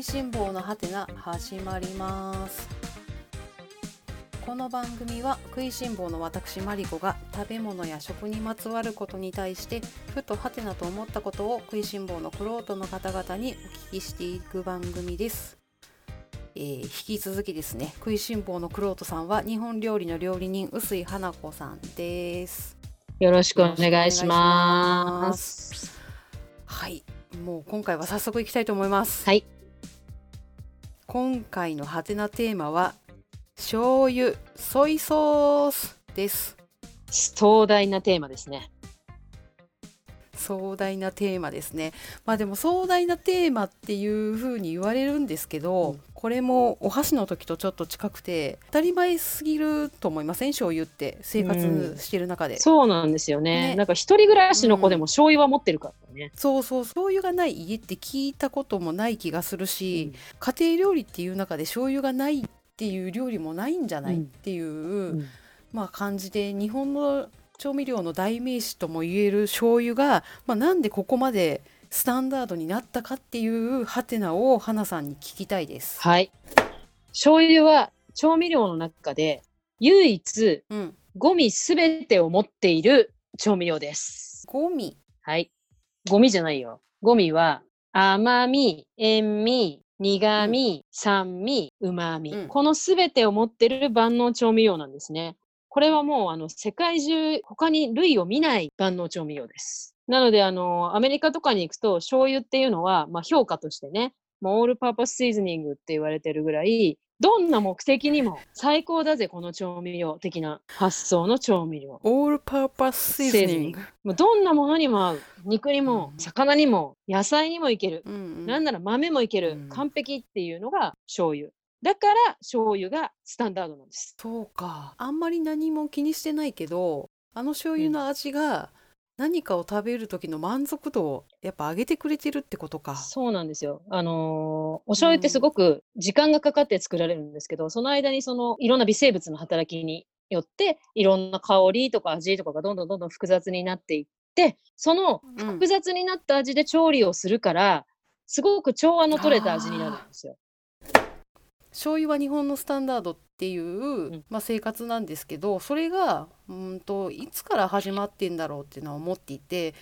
いしん坊のハテナ始まります。この番組は食いしん坊の私マリコが食べ物や食にまつわることに対してふとハテナと思ったことを食いしん坊のクロートの方々にお聞きしていく番組です。えー、引き続きですね食いしん坊のクロートさんは日本料理の料理人臼井花子さんです。よろしくお願いします。はいもう今回は早速いきたいと思います。はい今回のハテナテーマは醤油ソイソースです。壮大なテーマですね。壮大なテーマですね。まあでも壮大なテーマっていう風に言われるんですけど、うん、これもお箸の時とちょっと近くて当たり前すぎると思いません？醤油って生活してる中で、うん、そうなんですよね、ね、なんか一人暮らしの子でも醤油は持ってるからね、うん、そうそう。醤油がない家って聞いたこともない気がするし、家庭料理っていう中で醤油がないっていう料理もないんじゃないっていう、まあ感じで日本の調味料の代名詞ともいえる醤油が、まあ、なんでここまでスタンダードになったかっていうハテナを花さんに聞きたいです。はい。醤油は調味料の中で唯一、うん、ゴミすべてを持っている調味料です。ゴミはい。ゴミじゃないよ。ゴミは甘み、塩味、苦味、うん、酸味、旨味、うん、このすべてを持っている万能調味料なんですね。これはもうあの世界中他に類を見ない万能調味料です。なのであのアメリカとかに行くと醤油っていうのは、まあ、評価としてね、もうオールパーパスシーズニングって言われてるぐらいどんな目的にも最高だぜこの調味料的な発想の調味料。オールパーパスシーズニング。もうどんなものにも合う。肉にも魚にも野菜にもいける。うんうん、なんなら豆もいける、うん、完璧っていうのが醤油。だから醤油がスタンダードなんです。そうか。あんまり何も気にしてないけど、あの醤油の味が何かを食べる時の満足度をやっぱ上げてくれてるってことか。そうなんですよ。あのー、お醤油ってすごく時間がかかって作られるんですけど、うん、その間にそのいろんな微生物の働きによっていろんな香りとか味とかがどんどんどんどん複雑になっていって、その複雑になった味で調理をするから、すごく調和の取れた味になるんですよ。醤油は日本のスタンダードっていう、うん、まあ、生活なんですけどそれがうんといつから始まってんだろうっていうのは思っていて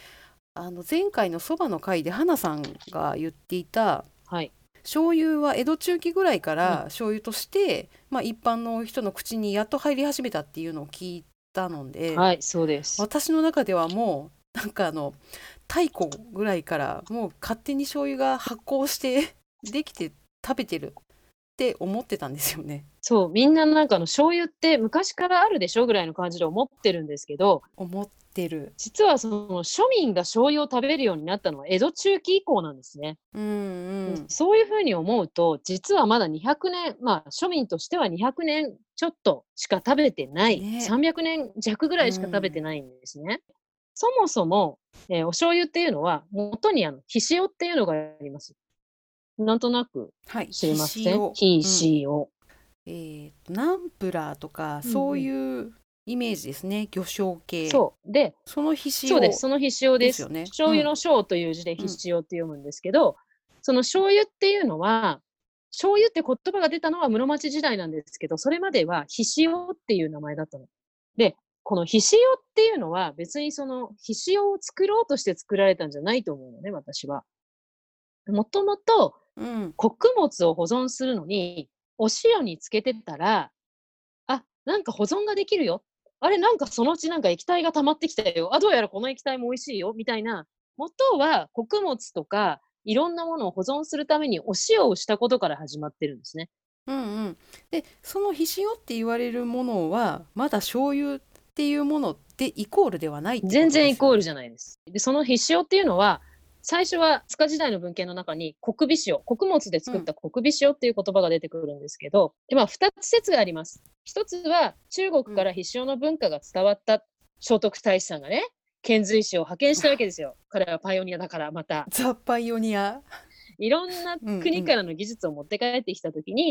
あの前回のそばの回で花さんが言っていた、はい、醤油は江戸中期ぐらいから醤油として、うん、まあ、一般の人の口にやっと入り始めたっていうのを聞いたので、はい、そうです。私の中ではもうなんかあの太古ぐらいからもう勝手に醤油が発酵してできて食べてるって思ってたんですよね。そう、みんななんかの醤油って昔からあるでしょぐらいの感じで思ってるんですけど、思ってる。実はその庶民が醤油を食べるようになったのは江戸中期以降なんですね。うんうん、そういうふうに思うと、実はまだ200年、まあ庶民としては200年ちょっとしか食べてない、ね、300年弱ぐらいしか食べてないんですね。うん、そもそも、えー、お醤油っていうのは元にあの、ひしおっていうのがあります。なんとなく知りません、ひしお。えーと、ナンプラーとかそういうイメージですね、魚醤系。そうでそのひしおそうですそのひしおです。よね、醤油の醤という字でひしおって読むんですけど、うん、その醤油っていうのは醤油って言葉が出たのは室町時代なんですけどそれまではひしおっていう名前だったの。でこのひしおっていうのは別にそのひしおを作ろうとして作られたんじゃないと思うのね私は。もともとうん、穀物を保存するのに、お塩につけてたら、あ、なんか保存ができるよ。あれ、なんかそのうちなんか液体が溜まってきたよ。あ、どうやらこの液体も美味しいよ。みたいな。元は穀物とかいろんなものを保存するためにお塩をしたことから始まってるんですね。うんうん。で、そのひしおって言われるものは、まだ醤油っていうものでイコールではない全然イコールじゃないです。で、そのひしおっていうのは、最初は塚時代の文献の中に国美塩、穀物で作った国美塩っていう言葉が出てくるんですけど、でまあ、2つ説があります。1つは中国から必勝の文化が伝わった聖徳太子さんがね、遣隋使を派遣したわけですよ。彼はパイオニアだからまた。ザ・パイオニア。いろんな国からの技術を持って帰ってきたときに、うん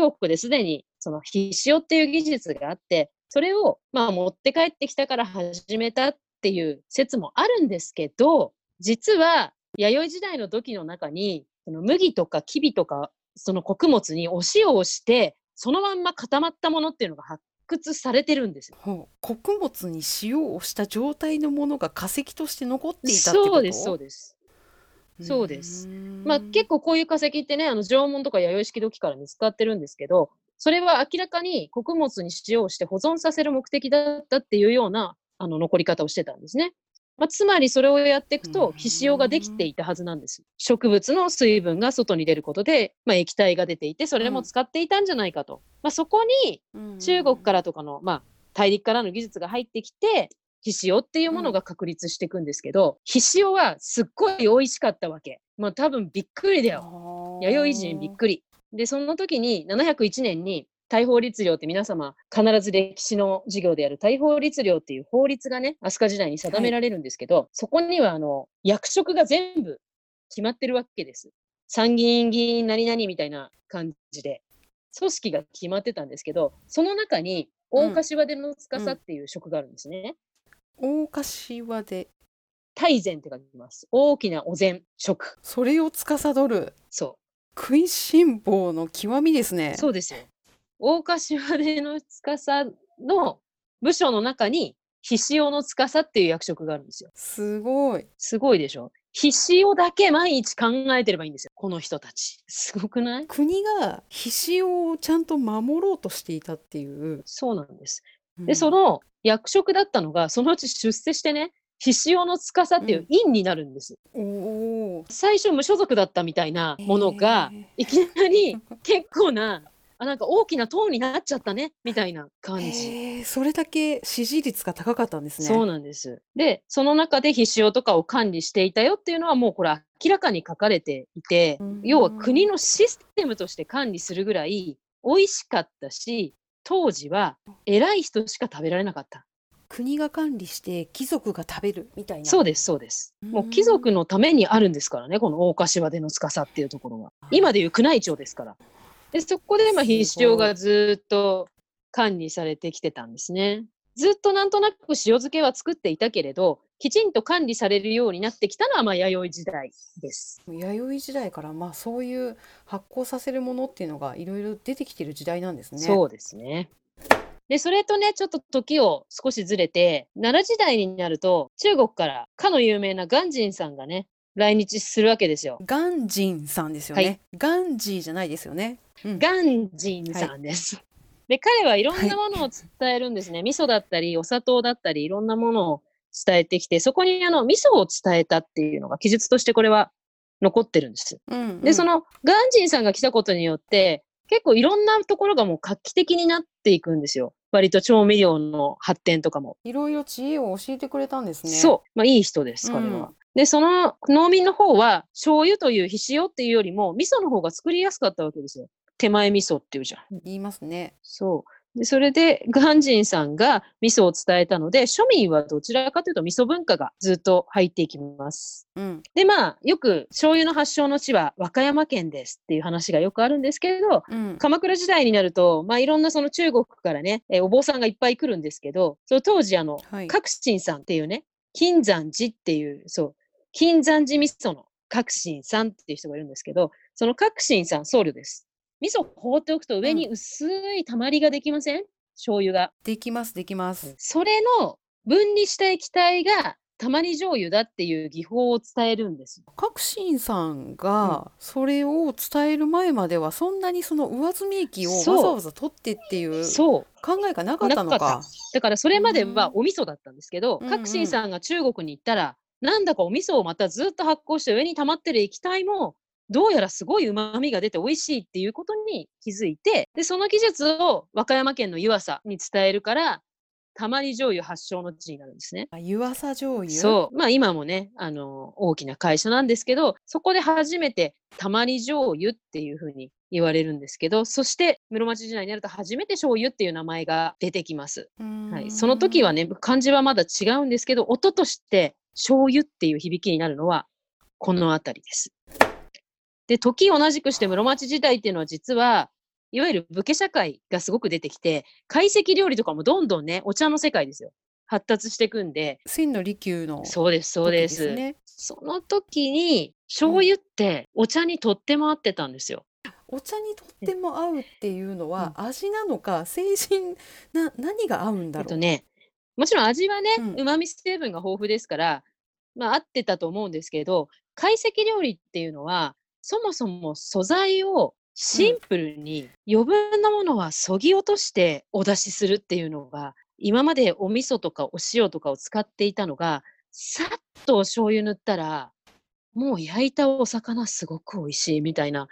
うん、中国ですでにその必勝っていう技術があって、それをまあ持って帰ってきたから始めたっていう説もあるんですけど、実は弥生時代の土器の中にその麦とかきびとか、その穀物にお塩をして、そのまんま固まったものっていうのが発掘されてるんですよ。穀物に塩をした状態のものが化石として残っていたってこと？そうです、そうです。そうです。まあ結構こういう化石ってね、あの縄文とか弥生式土器から見つかってるんですけど、それは明らかに穀物に塩をして保存させる目的だったっていうようなあの残り方をしてたんですね。まあ、つまりそれをやっていくと、皮塩ができていたはずなんです。植物の水分が外に出ることで、まあ、液体が出ていて、それも使っていたんじゃないかと。まあ、そこに中国からとかの、まあ、大陸からの技術が入ってきて、皮塩っていうものが確立していくんですけど、皮塩はすっごい美味しかったわけ。まあ多分びっくりだよ。弥生人びっくり。で、その時に701年に大法律令って皆様必ず歴史の授業である大法律令っていう法律がね、飛鳥時代に定められるんですけど、はい、そこにはあの役職が全部決まってるわけです。参議院議員何々みたいな感じで、組織が決まってたんですけど、その中に大柏での司っていう職があるんですね。うんうん、大柏で大膳って書きます。大きなお膳、職。それを司る。そう。食いしん坊の極みですね。そうですよ。大柏での司の部署の中に、ひしおの司っていう役職があるんですよ。すごい。すごいでしょ？ひしおだけ毎日考えてればいいんですよ。この人たち。すごくない？国がひしおをちゃんと守ろうとしていたっていう。そうなんです。で、その役職だったのが、そのうち出世してね、ひしおの司っていう院になるんです。うん、最初無所属だったみたいなものが、いきなり 結構なあなんか大きな塔になっちゃったねみたいな感じ。それだけ支持率が高かったんですね。そうなんです。で、その中で必勝とかを管理していたよっていうのはもうこれ明らかに書かれていて、要は国のシステムとして管理するぐらい美味しかったし、当時は偉い人しか食べられなかった。国が管理して貴族が食べるみたいな。そうです、そうです。もう貴族のためにあるんですからね、この大柏での司っていうところは。今でいう宮内庁ですから。で、そこで、まあ、必勝がずっと管理されてきてたんですね。ずっとなんとなく塩漬けは作っていたけれど、きちんと管理されるようになってきたのは、まあ、弥生時代です。弥生時代から、まあ、そういう発酵させるものっていうのがいろいろ出てきてる時代なんですね。そうですね。で、それとね、ちょっと時を少しずれて、奈良時代になると、中国からかの有名な鑑真さんがね、来日するわけですよ。ガンジンさんですよね。はい、ガンジーじゃないですよね。うん、ガンジンさんです。はい、で、彼はいろんなものを伝えるんですね。はい、味噌だったり、お砂糖だったり、いろんなものを伝えてきて、そこにあの味噌を伝えたっていうのが記述としてこれは残ってるんです。うんうん、で、そのガンジンさんが来たことによって、結構いろんなところがもう画期的になっていくんですよ。割と調味料の発展とかも。いろいろ知恵を教えてくれたんですね。そう。まあいい人です、彼は。で、その農民の方は、醤油というひ塩っていうよりも、味噌の方が作りやすかったわけですよ。手前味噌っていうじゃん。言いますね。そう。で、それで、ガンジンさんが味噌を伝えたので、庶民はどちらかというと味噌文化がずっと入っていきます。うん、で、まあ、よく醤油の発祥の地は和歌山県ですっていう話がよくあるんですけれど、うん、鎌倉時代になると、まあ、いろんなその中国からね、えお坊さんがいっぱい来るんですけど、その当時、あの、はい、角進さんっていうね、金山寺っていう、そう、金山寺味噌の角進さんっていう人がいるんですけど、その角進さん、僧侶です。味噌を放っておくと上に薄いたまりができません、うん、醤油が。できます、できます。それの分離した液体がたまり醤油だっていう技法を伝えるんです。角進さんがそれを伝える前まではそんなにその上積み液をわざわざ取ってっていう考えがなかったのか。だからそれまではお味噌だったんですけど、角進さんが中国に行ったらなんだかお味噌をまたずっと発酵して上に溜まってる液体もどうやらすごい旨味が出て美味しいっていうことに気づいて、で、その技術を和歌山県の湯浅に伝えるから、たまり醤油発祥の地になるんですね。湯浅醤油？そう。まあ今もね、あの、大きな会社なんですけど、そこで初めてたまり醤油っていうふうに言われるんですけど、そして室町時代になると初めて醤油っていう名前が出てきます。はい。その時はね、漢字はまだ違うんですけど、音として醤油っていう響きになるのは、この辺りです。で、時同じくして室町時代っていうのは実は、いわゆる武家社会がすごく出てきて、懐石料理とかもどんどんね、お茶の世界ですよ。発達していくんで千利休のそうですそうです。その時に醤油ってお茶にとっても合ってたんですよ。お茶にとっても合うっていうのは味なのか精神な何が合うんだろう。えっとね、もちろん味はね、うまみ成分が豊富ですから、まあ、合ってたと思うんですけど、懐石料理っていうのは、そもそも素材をシンプルに、余分なものはそぎ落としてお出しするっていうのが、今までお味噌とかお塩とかを使っていたのが、さっとお醤油塗ったら、もう焼いたお魚すごく美味しいみたいな、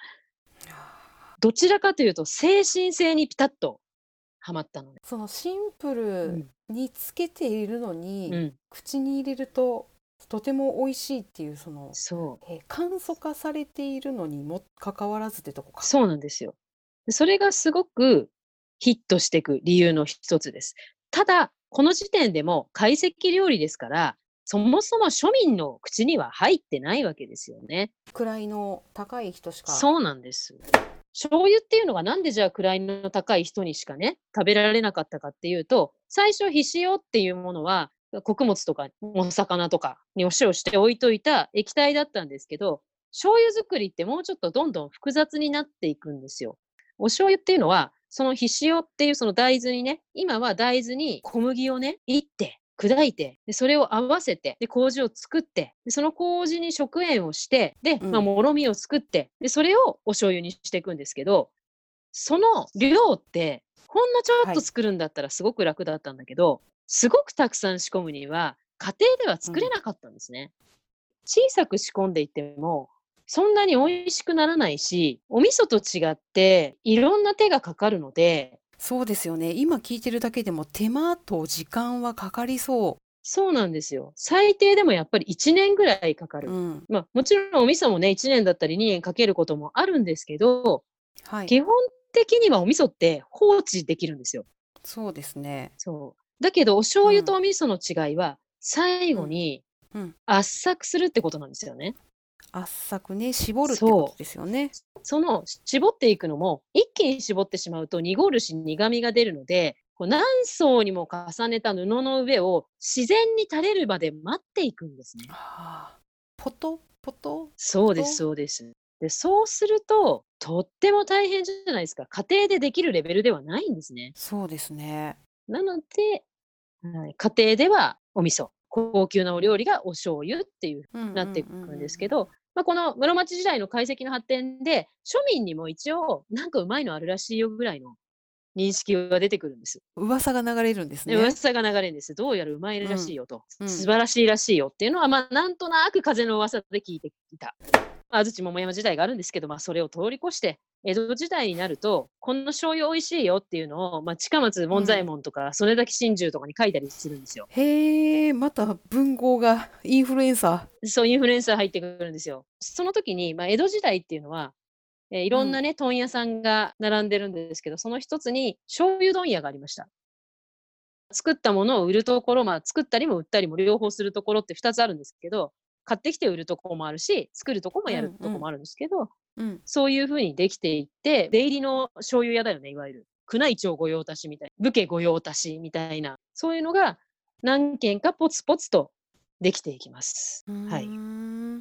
どちらかというと精神性にピタッとはまったのね。そのシンプうルんにつけているのに、うん、口に入れるととても美味しいっていうその、そう。えー簡素化されているのにもかかわらずってとこか。そうなんですよ。でそれがすごくヒットしていく理由の一つです。ただ、この時点でも懐石料理ですから、そもそも庶民の口には入ってないわけですよね。位の高い人しか。そうなんです。醤油っていうのがなんでじゃあ位の高い人にしかね、食べられなかったかっていうと、最初、ひしおっていうものは、穀物とかお魚とかにお塩して置いといた液体だったんですけど、醤油作りってもうちょっとどんどん複雑になっていくんですよ。お醤油っていうのは、そのひしおっていうその大豆にね、今は大豆に小麦をね、いって、砕いて、でそれを合わせて、で、麹を作って、でその麹に食塩をして、で、うん。まあ、もろみを作って、で、それをお醤油にしていくんですけど、その量って、ほんのちょっと作るんだったらすごく楽だったんだけど、すごくたくさん仕込むには、家庭では作れなかったんですね。小さく仕込んでいても、そんなに美味しくならないし、お味噌と違って、いろんな手がかかるので、そうですよね。今聞いてるだけでも手間と時間はかかりそそうなんですよ。最低でもやっぱり1年ぐらいかかう。る。うん。まあ、もちろんお味噌もね、1年だったり2年かけることもあるんですけど、はい。基本的にはお味噌って放置できるんですよ。そうですね。そう。だけど、お醤油とお味噌の違いは、最後にうん。圧搾するってことなんですよね。圧搾ね、絞るってことですよね。その絞っていくのも、一気に絞ってしまうと濁るし苦みが出るので、こう何層にも重ねた布の上を自然に垂れるまで待っていくんですね。はあ。ポトポト？そうです、とそうです。で、そうすると、とっても大変じゃないですか。家庭でできるレベルではないんですね。そうですね。なので、はい、家庭ではお味噌、高級なお料理がお醤油っていううんなっていくんですけど。ど、まあ、この室町時代の解析の発展で、庶民にも一応、なんかうまいのあるらしいよぐらいの認識が出てくるんです。噂が流れるんですで、ね。噂が流れるんです。どうやらうまいらしいよと、うん素晴らしいらしいよっていうのは、まあ、なんとなく風の噂で聞いてきた。まあ安土桃山時代があるんですけど、まあ、それを通り越して、江戸時代になると、この醤油美味しいよっていうのを、まあ、近松門左衛門とか、曽根崎真珠とかに書いたりするんですよ。へえ、また文豪がインフルエンサそう、インフルエンサー入ってくるんですよ。その時に、まあ、江戸時代っていうのは、えーいろんなね、問屋さんが並んでるんですけど、その一つに醤油問屋がありました。作ったものを売るところ、まあ、作ったりも売ったりも両方するところって2つあるんですけど、買ってきて売るところもあるし、作るところもやるところもあるんですけど、ー。うん。そういうふうにできていって、出入りの醤油屋だよね、いわゆる。宮内庁御用達みたいな、武家御用達みたいな、そういうのが何軒かポツポツとできていきます。はい。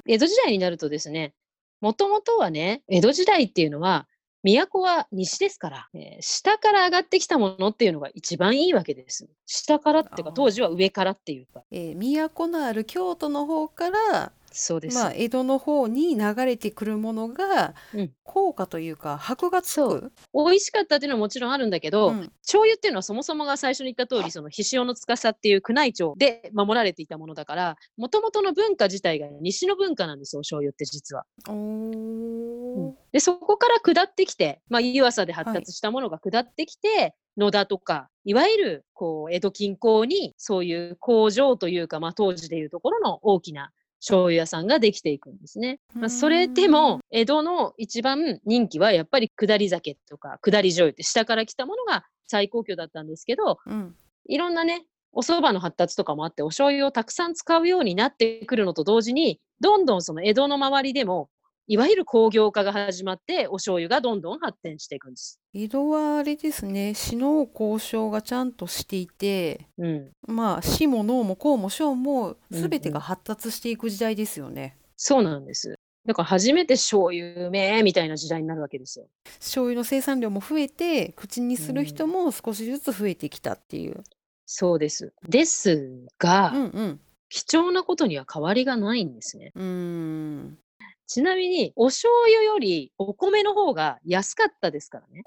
江戸時代になるとですね、もともとはね、江戸時代っていうのは、都は西ですから、えー下から上がってきたものっていうのが一番いいわけです。下からっていうか、当時は上からっていうか、えー都のある京都の方から、そうです。まあ、江戸の方に流れてくるものが、うん効果というか箔がつそく。美味しかったっていうのはもちろんあるんだけど、うん醤油っていうのはそもそもが最初に言った通り、そのひしおの司っていう宮内庁で守られていたものだから、もともとの文化自体が西の文化なんですよ、お醤油って実は。おーで、そこから下ってきて、まあ、湯浅で発達したものが下ってきて、野田とか、いわゆる、こう、江戸近郊に、そういう工場というか、まあ、当時でいうところの大きな醤油屋さんができていくんですね。まあ、それでも、江戸の一番人気は、やっぱり下り酒とか、下り醤油って下から来たものが最高級だったんですけど、うんいろんなね、お蕎麦の発達とかもあって、お醤油をたくさん使うようになってくるのと同時に、どんどんその江戸の周りでも、いわゆる工業化が始まってお醤油がどんどん発展していくんです。江戸はあれですね死の交渉がちゃんとしていて、うん、まあ死も農も公も小も全てが発達していく時代ですよね。うんうん、そうなんです。だから初めて醤油めみたいな時代になるわけですよ。醤油の生産量も増えて口にする人も少しずつ増えてきたっていう。うん、そうです。ですが、うんうん、貴重なことには変わりがないんですね。うんちなみに、お醤油よりお米の方が安かったですからね。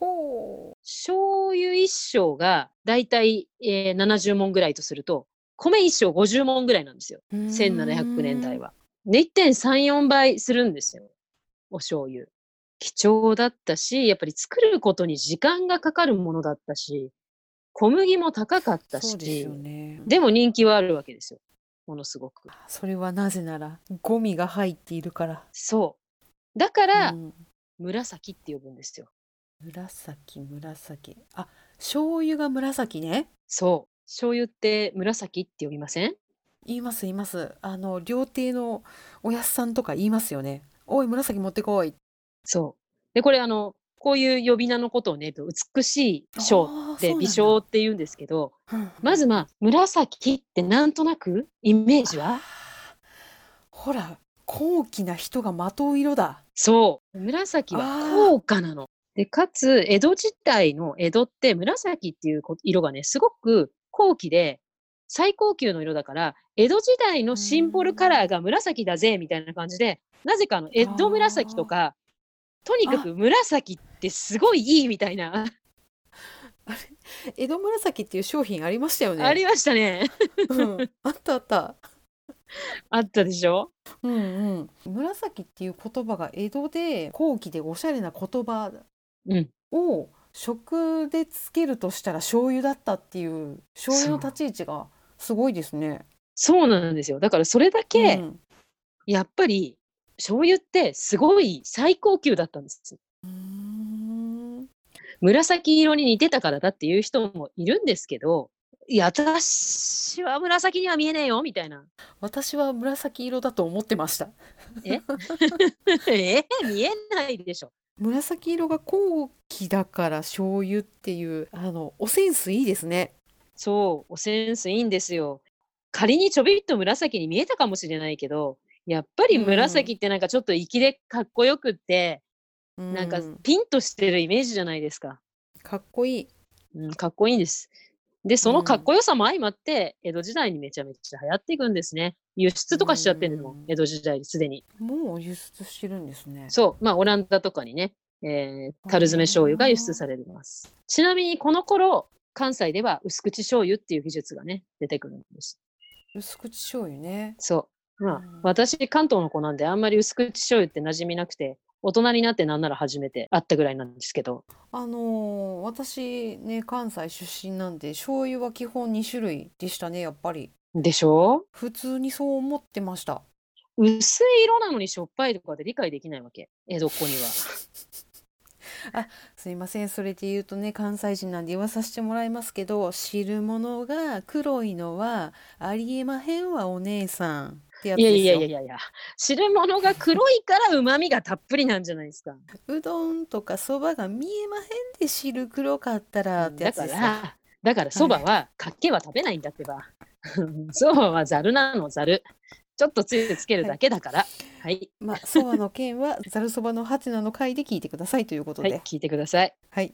醤油一升がだいたい、えー、70文ぐらいとすると、米一升50文ぐらいなんですよ。1700年代は。で、1.3、4倍するんですよ。お醤油。貴重だったし、やっぱり作ることに時間がかかるものだったし、小麦も高かったし、でね、でも人気はあるわけですよ。ものすごく。それはなぜならゴミが入っているから。そう。だから、うん、紫って呼ぶんですよ。紫紫。あ、醤油が紫ね。そう。醤油って紫って呼びません？言います言います。あの料亭のおやすさんとか言いますよね。おい紫持ってこい。そう。でこれあのこういう呼び名のことをね、美しい章って美少って言うんですけど、まずまあ、紫ってなんとなくイメージは？ほら、高貴な人がまとう色だ。そう。紫は高価なの。で、かつ、江戸時代の江戸って紫っていう色がね、すごく高貴で、最高級の色だから、江戸時代のシンボルカラーが紫だぜ、みたいな感じで、なぜかあの、江戸紫とか、とにかく紫ってすごいいいみたいな。あれ？江戸紫っていう商品ありましたよね？ありましたね。うん、あったあった。あったでしょ？うんうん。紫っていう言葉が江戸で高貴でおしゃれな言葉を食でつけるとしたら醤油だったっていう醤油の立ち位置がすごいですね。そうなんですよ。だからそれだけ、うん、やっぱり醤油ってすごい最高級だったんです。紫色に似てたからだっていう人もいるんですけど、いや、私は紫には見えねえよ、みたいな。私は紫色だと思ってました。え？え？見えないでしょ。紫色が高貴だから醤油っていう、あの、おセンスいいですね。そう、おセンスいいんですよ。仮にちょびっと紫に見えたかもしれないけど、やっぱり紫ってなんかちょっと粋でかっこよくって、うん、なんかピンとしてるイメージじゃないですか。かっこいい。うん、かっこいいんです。で、そのかっこよさも相まって、江戸時代にめちゃめちゃ流行っていくんですね。輸出とかしちゃってるの、江戸時代すでに。もう輸出してるんですね。そう。まあ、オランダとかにね、えー、樽詰め醤油が輸出されます。ちなみにこの頃、関西では薄口醤油っていう技術がね、出てくるんです。薄口醤油ね。そう。まあ、私、関東の子なんで、あんまり薄口醤油って馴染みなくて、大人になってなんなら初めて会ったぐらいなんですけど。あのー、私ね、関西出身なんで、醤油は基本2種類でしたね、やっぱり。でしょ？普通にそう思ってました。薄い色なのにしょっぱいとかで理解できないわけ、江戸っ子には。あすいませんそれで言うとね関西人なんで言わさせてもらいますけど汁物が黒いのはありえまへんわお姉さんってやついやいやいやいやいや汁物が黒いからうまみがたっぷりなんじゃないですかうどんとかそばが見えまへんで汁黒かったらってやつですだからだからそばはかっけは食べないんだってば そばはざるなのざるちょっとつゆつけるだけだから。はい。まあ、そばの件は、ざるそばのハテナの回で聞いてくださいということで。はい、聞いてください。はい。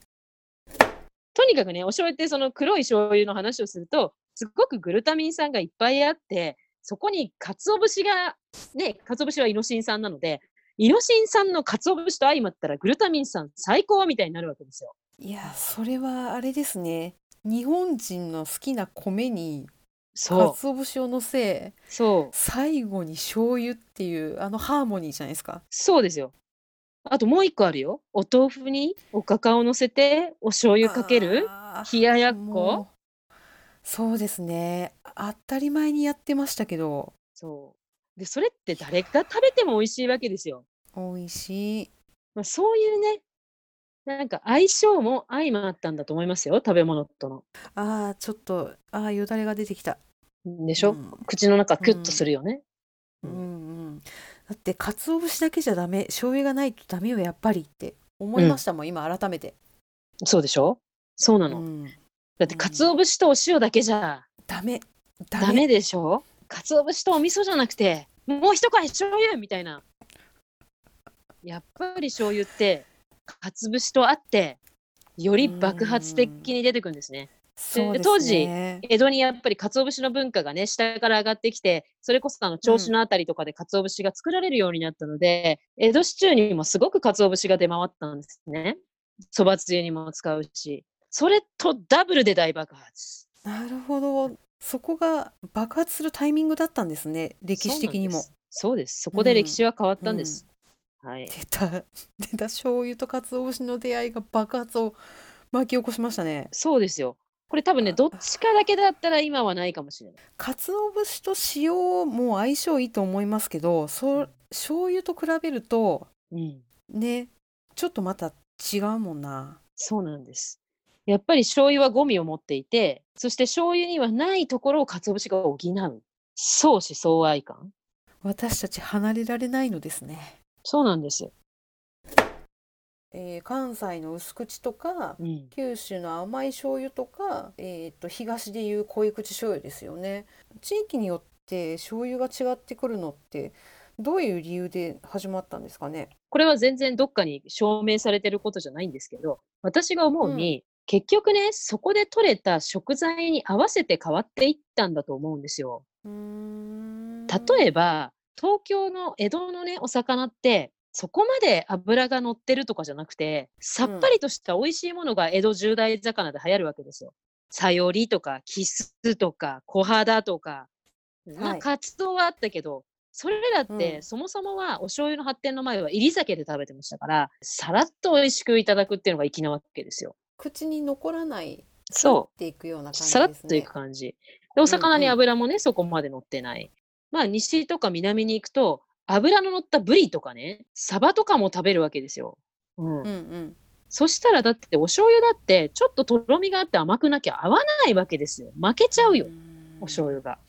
とにかくね、お醤油ってその黒い醤油の話をすると、すごくグルタミン酸がいっぱいあって、そこに鰹節が、ね、鰹節はイノシン酸なので、イノシン酸の鰹節と相まったらグルタミン酸最高みたいになるわけですよ。いや、それはあれですね。日本人の好きな米にそう。鰹節をのせそう。最後に醤油っていうあのハーモニーじゃないですか。そうですよ。あともう一個あるよ。お豆腐におかかをのせてお醤油かける冷ややっこそうですね。当たり前にやってましたけど。そう。でそれって誰が食べても美味しいわけですよ。美味しい、まあ、そういうねなんか相性も相まったんだと思いますよ、食べ物との。ああ、ちょっと、ああ、よだれが出てきた。でしょ、うん、口の中キュッとするよね。うん、うん、うん。だって鰹節だけじゃダメ。醤油がないとダメよやっぱりって思いましたもん、今改めて、そうでしょ？そうなの。うん、だって、鰹節とお塩だけじゃ。ダメ。ダダメでしょ？鰹節とお味噌じゃなくて、もう一回醤油みたいな。やっぱり醤油って、鰹節とあって、より爆発的に出てくるんですね。そうです当時ね。江戸にやっぱり鰹節の文化がね、下から上がってきて、それこそあの銚子のあたりとかで鰹節が作られるようになったので、江戸市中にもすごく鰹節が出回ったんですね。そばつゆにも使うし、それとダブルで大爆発。なるほどそこが爆発するタイミングだったんですね歴史的にもそうなんです。そうです。そこで歴史は変わったんです。はい。出た 出た醤油と鰹節の出会いが爆発を巻き起こしましたねそうですよ。これ多分ね、どっちかだけだったら今はないかもしれない。鰹節と塩も相性いいと思いますけどそう醤油と比べるとうん。ねちょっとまた違うもんなそうなんです。やっぱり醤油はゴミを持っていて、そして醤油にはないところを鰹節が補う。相思相愛感。私たち離れられないのですね、そうなんです。えー関西の薄口とかうん。九州の甘い醤油とか、えー、と東でいう濃い口醤油ですよね地域によって醤油が違ってくるのってどういう理由で始まったんですかね？これは全然どっかに証明されてることじゃないんですけど、私が思うに、結局ね、そこで取れた食材に合わせて変わっていったんだと思うんですよ。例えば、東京の江戸のね、お魚って、そこまで脂が乗ってるとかじゃなくて、さっぱりとした美味しいものが江戸十大魚で流行るわけですよ。さよりとか、キスとか、小肌とか、まあ、はいカツオはあったけど、それらって、うんそもそもはお醤油の発展の前は入り酒で食べてましたから、さらっと美味しくいただくっていうのが粋なわけですよ。口に残らないそう。っていくような感じですねさらっといく感じ。で、お魚に油もね、そこまで乗ってない。まあ、西とか南に行くと、油の乗ったブリとかね、サバとかも食べるわけですよ。うん。うんうんそしたら、だって、お醤油だって、ちょっととろみがあって甘くなきゃ合わないわけですよ。負けちゃうよ、お醤油が。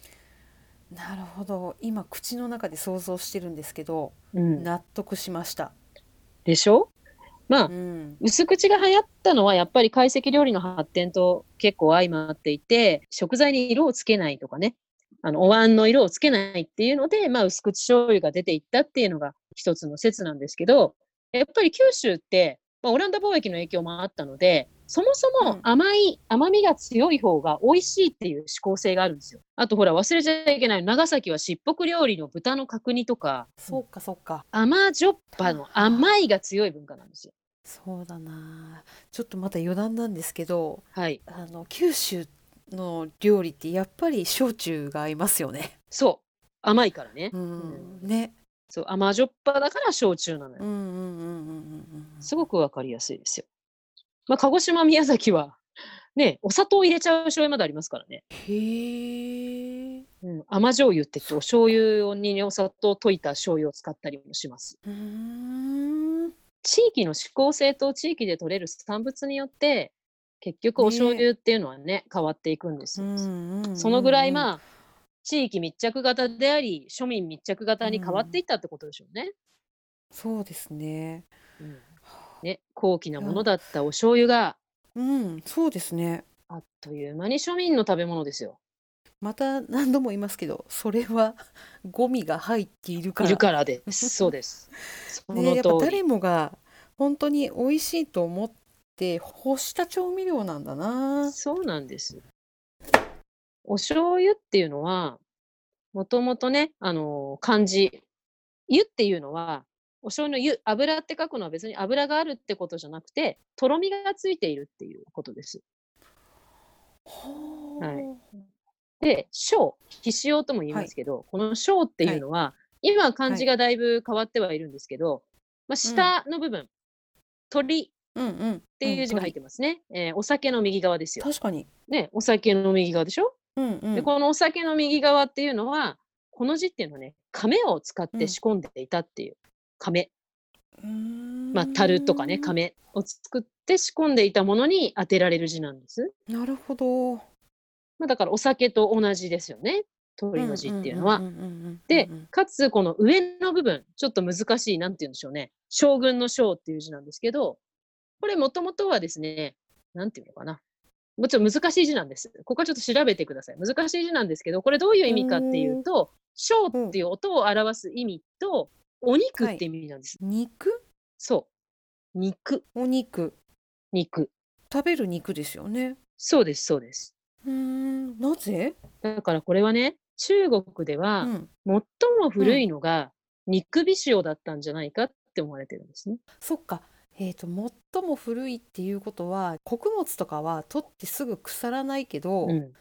なるほど今口の中で想像してるんですけどうん。納得しました、でしょ？まあう、ん、薄口が流行ったのはやっぱり懐石料理の発展と結構相まっていて、食材に色をつけないとかね、あのお椀の色をつけないっていうので、まあ、薄口醤油が出ていったっていうのが一つの説なんですけど、やっぱり九州って、まあ、オランダ貿易の影響もあったので、そもそもうん甘い、甘みが強い方が美味しいっていう思考性があるんですよ。あとほら忘れちゃいけない長崎はしっぽく料理の豚の角煮とか、そうかそうか甘じょっぱの甘いが強い文化なんですよ。そうだなちょっとまた余談なんですけどはい。あの九州の料理ってやっぱり焼酎が合いますよね。そう。甘いからね。うん、ね。そう。甘じょっぱだから焼酎なのよ。うんうんうんうんうんうん。すごくわかりやすいですよ。まあ、鹿児島、宮崎は、ね、お砂糖入れちゃう醤油までありますからね。へえ。うん、甘醤油って言って、お醤油に、ね、お砂糖を溶いた醤油を使ったりもします。うーん。地域の指向性と地域で取れる産物によって、結局お醤油っていうのはね、変わっていくんですよ。そのぐらい、あ。まあ、地域密着型であり、庶民密着型に変わっていったってことでしょうね。そうですね。うんね、高貴なものだったお醤油がうん、そうですね。あっという間に庶民の食べ物ですよ。また何度も言いますけど、それは ゴミが入っているから。いるからです。そうです。そのね、やっぱ通り。誰もが本当に美味しいと思って干した調味料なんだな。そうなんです。お醤油っていうのは、もともとね、あのー漢字、湯っていうのは、お醤油の湯、油って書くのは別に油があるってことじゃなくて、とろみがついているっていうことです。ほはいーで、小、ひしおとも言いますけど、この小っていうのは、今漢字がだいぶ変わってはいるんですけど、まあ、下の部分、鳥うんうん。っっていう字が入ってますね。えーお酒の右側ですよ。確かに。ね、お酒の右側でしょ、うんうん。で、このお酒の右側っていうのは、この字っていうのはね、亀を使っうんて仕込んでいたっていう。亀。まあ、樽とかね、亀を作って仕込んでいたものに当てられる字なんです。なるほど。まあ、だからお酒と同じですよね。鳥の字っていうのは。で、かつこの上の部分、ちょっと難しい、なんて言うんでしょうね。将軍の将っていう字なんですけど、これもともとはですね、なんていうのかな。もちろん難しい字なんです。ここはちょっと調べてください。難しい字なんですけど、これどういう意味かっていうと、小っていう音を表す意味と、お肉って意味なんです。はい、肉？そう。肉。お肉。肉。食べる肉ですよね。そうです、そうです。うん、なぜ？だからこれはね、中国では、最も古いのが肉火塩だったんじゃないかって思われてるんですね。そっか。えーと、最も古いっていうことは穀物とかは取ってすぐ腐らないけど、うん、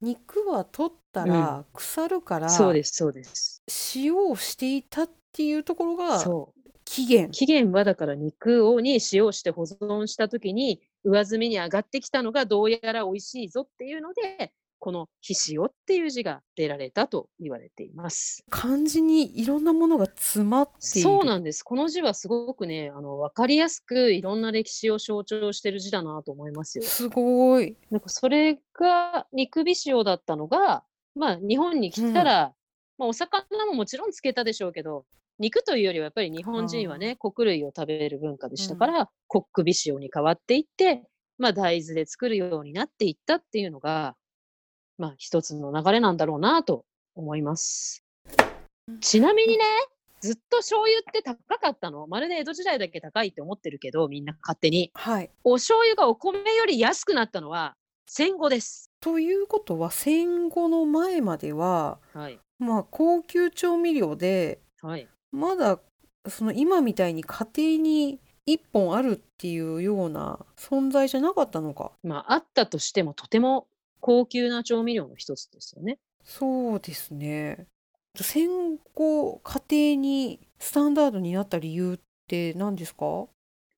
肉は取ったら腐るから、うん、そうですそうです塩をしていたっていうところが起源起源はだから肉をに塩をして保存した時に上積みに上がってきたのがどうやら美味しいぞっていうのでこの「ひしお」っていう字が出られたと言われています。漢字にいろんなものが詰まっているそうなんです。この字はすごくね、あの分かりやすくいろんな歴史を象徴してる字だなと思いますよ。すごい。なんかそれが肉びしおだったのが、まあ日本に来たら、うん、まあお魚ももちろんつけたでしょうけど、肉というよりはやっぱり日本人はね、穀類を食べる文化でしたから、うん、コックビシオに変わっていって、まあ大豆で作るようになっていったっていうのが、まあ、一つの流れなんだろうなと思います。ちなみにね、ずっと醤油って高かったの？まるで江戸時代だけ高いって思ってるけど、みんな勝手に。はい。お醤油がお米より安くなったのは戦後です。ということは、戦後の前までは、はい、まあ、高級調味料で、はい、まだ、その今みたいに家庭に一本あるっていうような存在じゃなかったのか。まあ、あったとしてもとても高級な調味料の一つですよね。そうですね。戦後家庭にスタンダードになった理由って何ですか？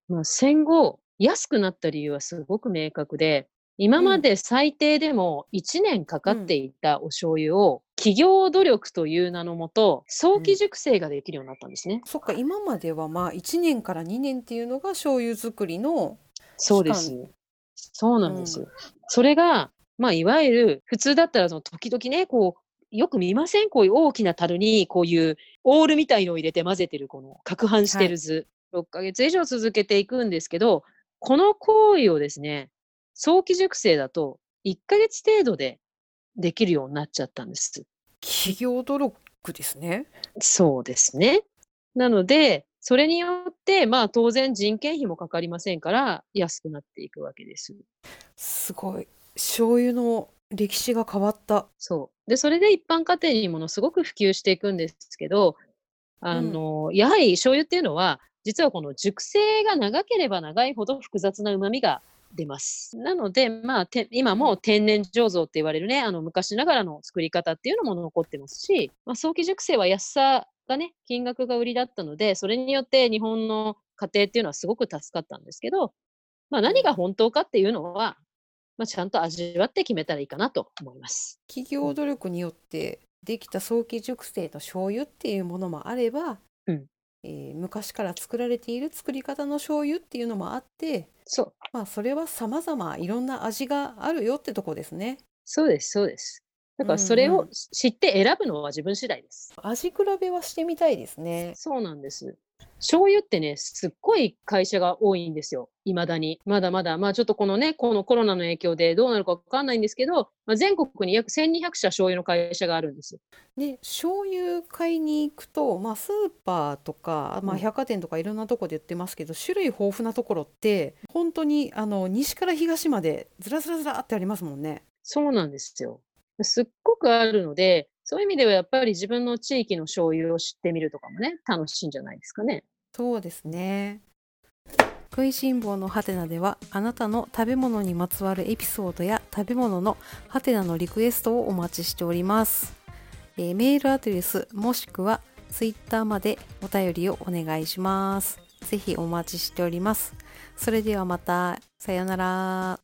まあ、戦後安くなった理由はすごく明確で今まで最低でも1年かかっていたお醤油を、企業努力という名のもと早期熟成ができるようになったんですね。そっか今まではまあ1年から2年っていうのが醤油作りのそうです。そうなんです。うん、それがまあ、いわゆる普通だったらその時々ね、こう、よく見ません？こういう大きな樽にこういうオールみたいのを入れて混ぜてるこの攪拌してる図、はい、6ヶ月以上続けていくんですけど、この行為をですね、早期熟成だと1ヶ月程度でできるようになっちゃったんです。企業努力ですね。そうですね。なので、それによって、まあ当然人件費もかかりませんから安くなっていくわけです。すごい。醤油の歴史が変わった。そう。で、それで一般家庭にものすごく普及していくんですけど、あの、やはり醤油っていうのは、実はこの熟成が長ければ長いほど複雑な旨味が出ます。なので、まあ、て今も天然醸造って言われるね、あの昔ながらの作り方っていうのも残ってますし、まあ、早期熟成は安さがね、金額が売りだったので、それによって日本の家庭っていうのはすごく助かったんですけど、まあ、何が本当かっていうのは、まあ、ちゃんと味わって決めたらいいかなと思います。企業努力によってできた早期熟成の醤油っていうものもあれば、うんえー、昔から作られている作り方の醤油っていうのもあってそうまあそれは様々いろんな味があるよってとこですね。そうですそうです。だからそれを知って選ぶのは自分次第です。味比べはしてみたいですね。そうなんです。醤油ってね、すっごい会社が多いんですよ。未だに。まだまだ。まあちょっとこのね、このコロナの影響でどうなるかわかんないんですけど、まあ、全国に約1200社醤油の会社があるんですよ。で、醤油買いに行くと、まあスーパーとか、まあ百貨店とかいろんなとこで売ってますけど、種類豊富なところって、本当にあの西から東までずらずらずらってありますもんね。そうなんですよ。すっごくあるので、そういう意味ではやっぱり自分の地域の醤油を知ってみるとかもね、楽しいんじゃないですかね。そうですね。食いしん坊のハテナではあなたの食べ物にまつわるエピソードや食べ物のハテナのリクエストをお待ちしております。えー、メールアドレスもしくはツイッターまでお便りをお願いします。ぜひお待ちしております。それではまた。さようなら。